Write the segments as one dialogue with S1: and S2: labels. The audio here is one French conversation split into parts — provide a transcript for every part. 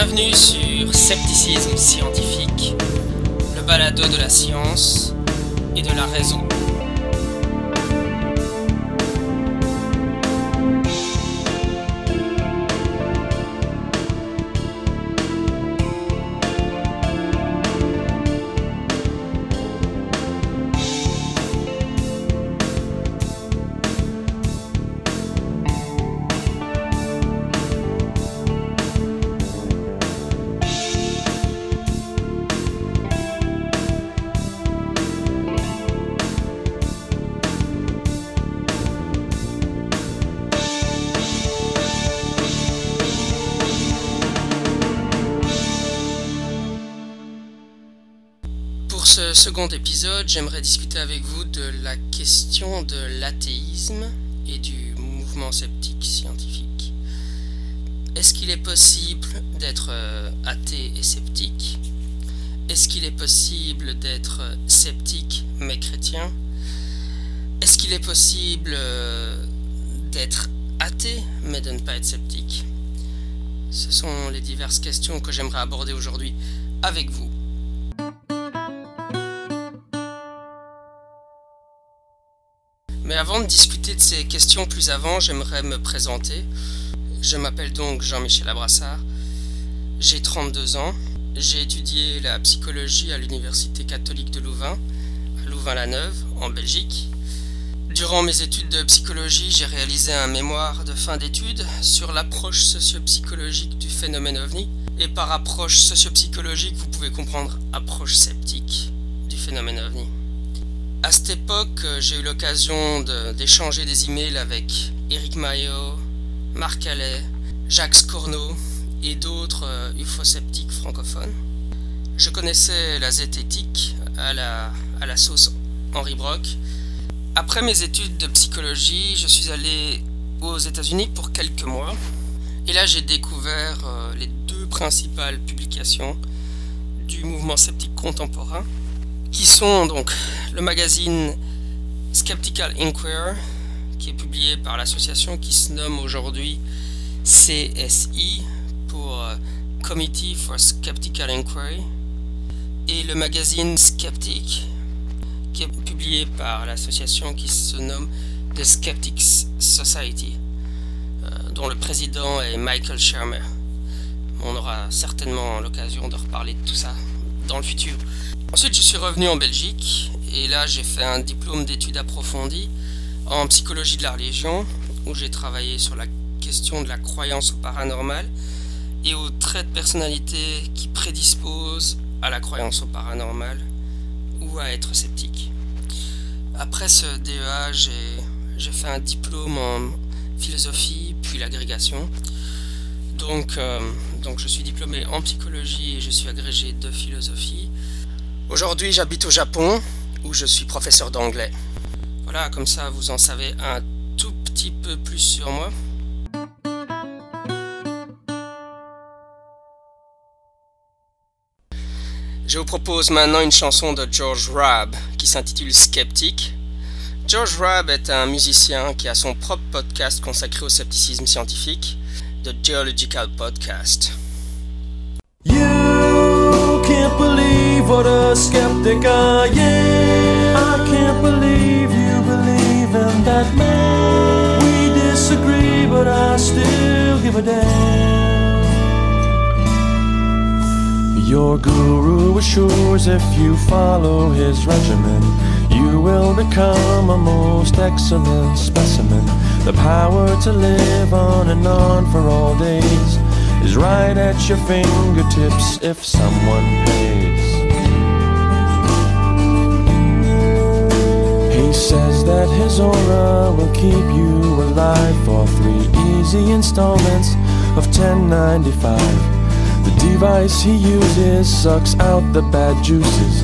S1: Bienvenue sur Scepticisme scientifique, le balado de la science et de la raison. Ce second épisode, j'aimerais discuter avec vous de la question de l'athéisme et du mouvement sceptique scientifique. Est-ce qu'il est possible d'être euh, athée et sceptique? Est-ce qu'il est possible d'être sceptique mais chrétien? Est-ce qu'il est possible euh, d'être athée mais de ne pas être sceptique? Ce sont les diverses questions que j'aimerais aborder aujourd'hui avec vous. Mais avant de discuter de ces questions plus avant, j'aimerais me présenter. Je m'appelle donc Jean-Michel Abrassard. J'ai 32 ans. J'ai étudié la psychologie à l'Université catholique de Louvain, à Louvain-la-Neuve, en Belgique. Durant mes études de psychologie, j'ai réalisé un mémoire de fin d'études sur l'approche sociopsychologique du phénomène ovni. Et par approche sociopsychologique, vous pouvez comprendre approche sceptique du phénomène ovni. À cette époque, euh, j'ai eu l'occasion d'échanger des emails avec Eric Maillot, Marc Allais, Jacques Scorno et d'autres euh, ufosceptiques francophones. Je connaissais la zététique à la, à la sauce Henri Brock. Après mes études de psychologie, je suis allé aux États-Unis pour quelques mois. Et là, j'ai découvert euh, les deux principales publications du mouvement sceptique contemporain qui sont donc le magazine Skeptical Inquirer, qui est publié par l'association qui se nomme aujourd'hui CSI pour euh, Committee for Skeptical Inquiry, et le magazine Skeptic, qui est publié par l'association qui se nomme The Skeptics Society, euh, dont le président est Michael Shermer. On aura certainement l'occasion de reparler de tout ça dans le futur. Ensuite, je suis revenu en Belgique et là, j'ai fait un diplôme d'études approfondies en psychologie de la religion où j'ai travaillé sur la question de la croyance au paranormal et aux traits de personnalité qui prédisposent à la croyance au paranormal ou à être sceptique. Après ce DEA, j'ai fait un diplôme en philosophie puis l'agrégation. Donc, euh, donc je suis diplômé en psychologie et je suis agrégé de philosophie. Aujourd'hui, j'habite au Japon, où je suis professeur d'anglais. Voilà, comme ça, vous en savez un tout petit peu plus sur moi. Je vous propose maintenant une chanson de George Rabb qui s'intitule Skeptic. George Rabb est un musicien qui a son propre podcast consacré au scepticisme scientifique, The Geological Podcast.
S2: You can't believe what a skeptic I am. I can't believe you believe in that man. We disagree, but I still give a damn. Your guru assures if you follow his regimen, you will become a most excellent specimen. The power to live on and on for all days is right at your fingertips if someone pays. He says that his aura will keep you alive for three easy installments of 1095. The device he uses sucks out the bad juices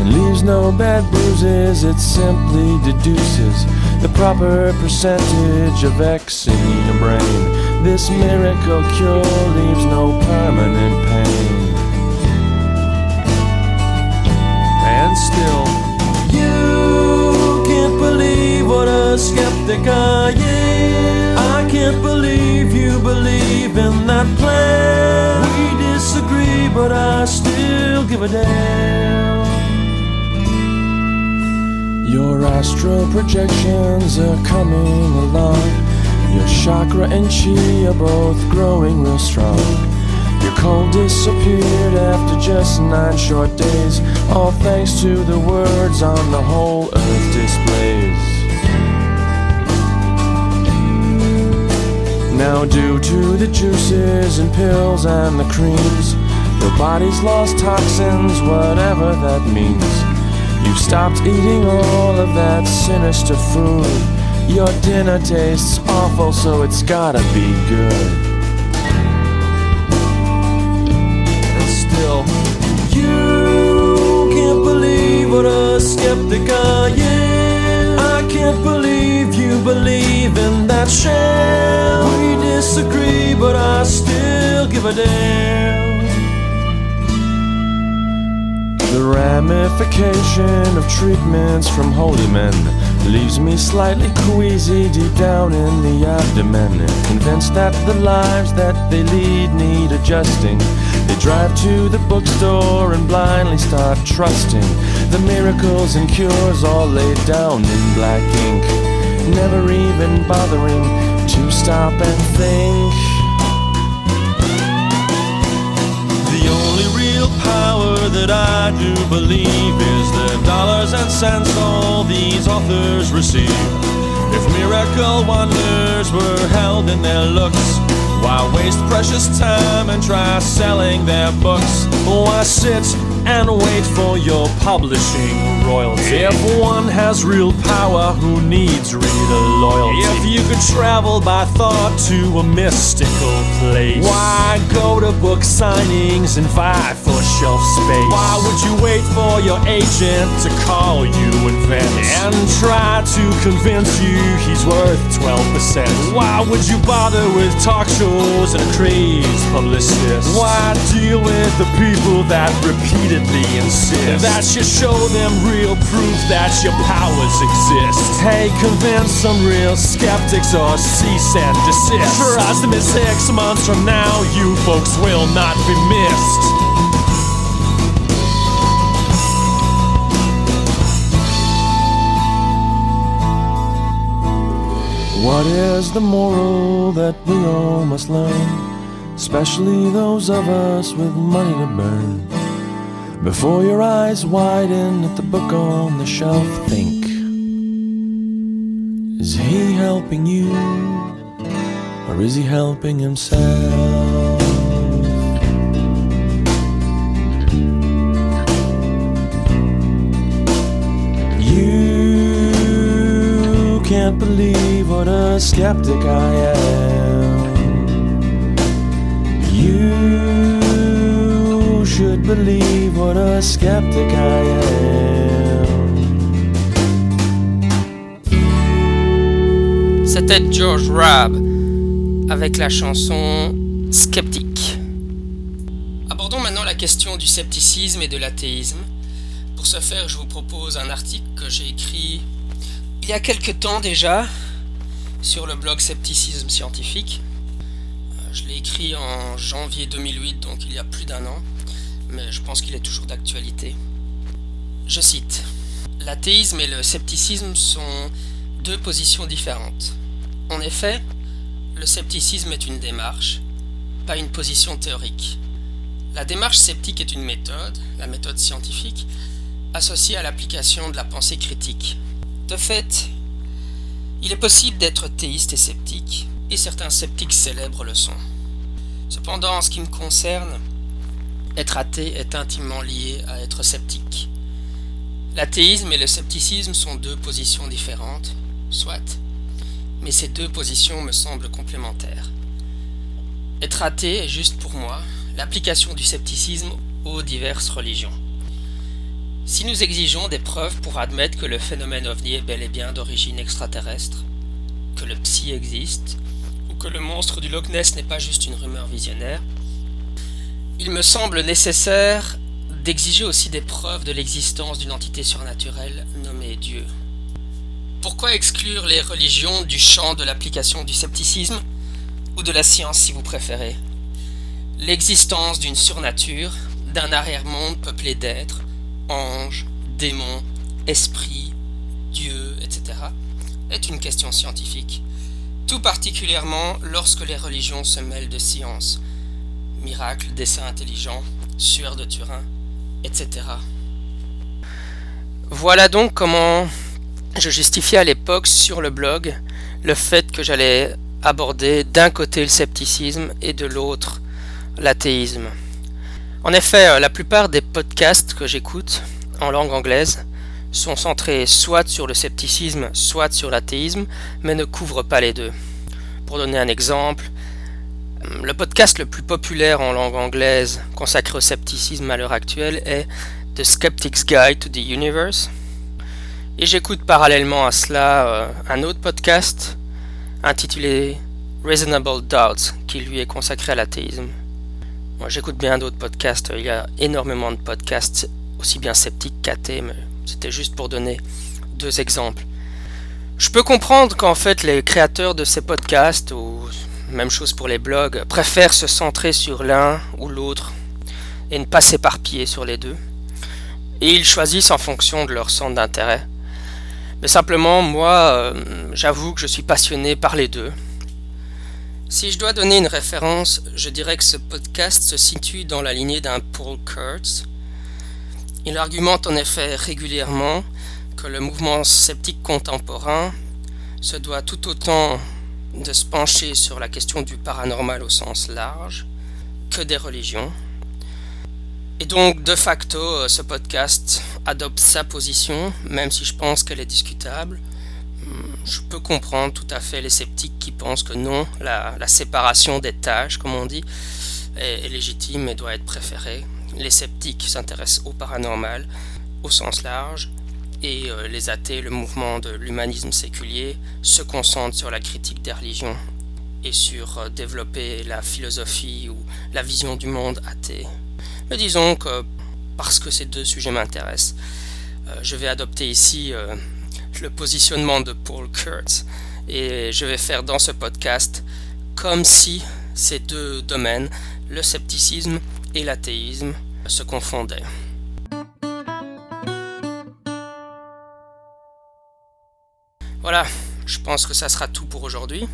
S2: and leaves no bad bruises. It simply deduces the proper percentage of X in your brain. This miracle cure leaves no permanent pain. And still, you can't believe what a skeptic I am. I can't believe you believe in that plan. We disagree, but I still give a damn. Your astral projections are coming along. Your chakra and chi are both growing real strong. Your cold disappeared after just nine short days, all thanks to the words on the whole earth displays. Now, due to the juices and pills and the creams, your body's lost toxins, whatever that means. You've stopped eating all of that sinister food. Your dinner tastes awful, so it's gotta be good. And still, you can't believe what a skeptic I am. I can't believe you believe in that sham. We disagree, but I still give a damn. Ramification of treatments from holy men leaves me slightly queasy deep down in the abdomen. Convinced that the lives that they lead need adjusting. They drive to the bookstore and blindly start trusting the miracles and cures all laid down in black ink. Never even bothering to stop and think. Only real power that I do believe is the dollars and cents all these authors receive. If miracle wonders were held in their looks, why waste precious time and try selling their books? Why sit and wait for your publishing royalty? If one has real power, who needs reader loyalty? If you could travel by thought to a mystical place, why go to book signings and vie for shelf space? Why would you wait for your agent to call you in Venice and try to convince you he's worth 12%? Why would you bother with talk shows and a crazed publicist? Why deal with the people that repeatedly insist that you show them real proof that your powers exist? Hey, convince some real skeptics or cease and desist. Trust me, six months from now, you folks will not be missed. What is the moral that we all must learn? Especially those of us with money to burn. Before your eyes widen at the book on the shelf, think Is he helping you? Or is he helping himself? You can't believe what a skeptic I am. Believe what a skeptic I am.
S1: C'était George Rabb avec la chanson Skeptic. Abordons maintenant la question du scepticisme et de l'athéisme. Pour ce faire, je vous propose un article que j'ai écrit il y a quelque temps déjà sur le blog Scepticisme Scientifique. Euh, Je l'ai écrit en janvier 2008, donc il y a plus d'un an, mais je pense qu'il est toujours d'actualité. Je cite L'athéisme et le scepticisme sont deux positions différentes. En effet, le scepticisme est une démarche, pas une position théorique. La démarche sceptique est une méthode, la méthode scientifique, associée à l'application de la pensée critique. De fait, il est possible d'être théiste et sceptique, et certains sceptiques célèbres le sont. Cependant, en ce qui me concerne, être athée est intimement lié à être sceptique. L'athéisme et le scepticisme sont deux positions différentes, soit, mais ces deux positions me semblent complémentaires. Être athée est juste pour moi l'application du scepticisme aux diverses religions. Si nous exigeons des preuves pour admettre que le phénomène ovni est bel et bien d'origine extraterrestre, que le psy existe, ou que le monstre du Loch Ness n'est pas juste une rumeur visionnaire, il me semble nécessaire d'exiger aussi des preuves de l'existence d'une entité surnaturelle nommée Dieu. Pourquoi exclure les religions du champ de l'application du scepticisme, ou de la science si vous préférez? L'existence d'une surnature d'un arrière-monde peuplé d'êtres, anges, démons, esprits, dieux, etc., est une question scientifique, tout particulièrement lorsque les religions se mêlent de sciences, miracles, dessins intelligents, sueur de Turin, etc. Voilà donc comment je justifiais à l'époque sur le blog le fait que j'allais aborder d'un côté le scepticisme et de l'autre l'athéisme. En effet, euh, la plupart des podcasts que j'écoute en langue anglaise sont centrés soit sur le scepticisme, soit sur l'athéisme, mais ne couvrent pas les deux. Pour donner un exemple, le podcast le plus populaire en langue anglaise consacré au scepticisme à l'heure actuelle est The Skeptic's Guide to the Universe. Et j'écoute parallèlement à cela euh, un autre podcast intitulé Reasonable Doubts qui lui est consacré à l'athéisme. Moi j'écoute bien d'autres podcasts, il y a énormément de podcasts aussi bien sceptiques qu'athées, mais c'était juste pour donner deux exemples. Je peux comprendre qu'en fait les créateurs de ces podcasts, ou même chose pour les blogs, préfèrent se centrer sur l'un ou l'autre et ne pas s'éparpiller sur les deux. Et ils choisissent en fonction de leur centre d'intérêt. Mais simplement, moi, euh, j'avoue que je suis passionné par les deux. Si je dois donner une référence, je dirais que ce podcast se situe dans la lignée d'un Paul Kurtz. Il argumente en effet régulièrement que le mouvement sceptique contemporain se doit tout autant de se pencher sur la question du paranormal au sens large que des religions. Et donc, de facto, euh, ce podcast adopte sa position, même si je pense qu'elle est discutable. Hmm, je peux comprendre tout à fait les sceptiques qui pensent que non, la, séparation des tâches, comme on dit, est, légitime et doit être préférée. Les sceptiques s'intéressent au paranormal au sens large, et euh, les athées, le mouvement de l'humanisme séculier, se concentrent sur la critique des religions et sur euh, développer la philosophie ou la vision du monde athée. Mais disons que parce que ces deux sujets m'intéressent, euh, je vais adopter ici le positionnement de Paul Kurtz et je vais faire dans ce podcast comme si ces deux domaines, le scepticisme et l'athéisme, se confondaient. Voilà, je pense que ça sera tout pour aujourd'hui.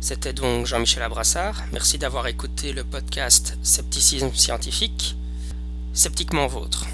S1: C'était donc Jean-Michel Abrassard. Merci d'avoir écouté le podcast Scepticisme scientifique. Sceptiquement vôtre.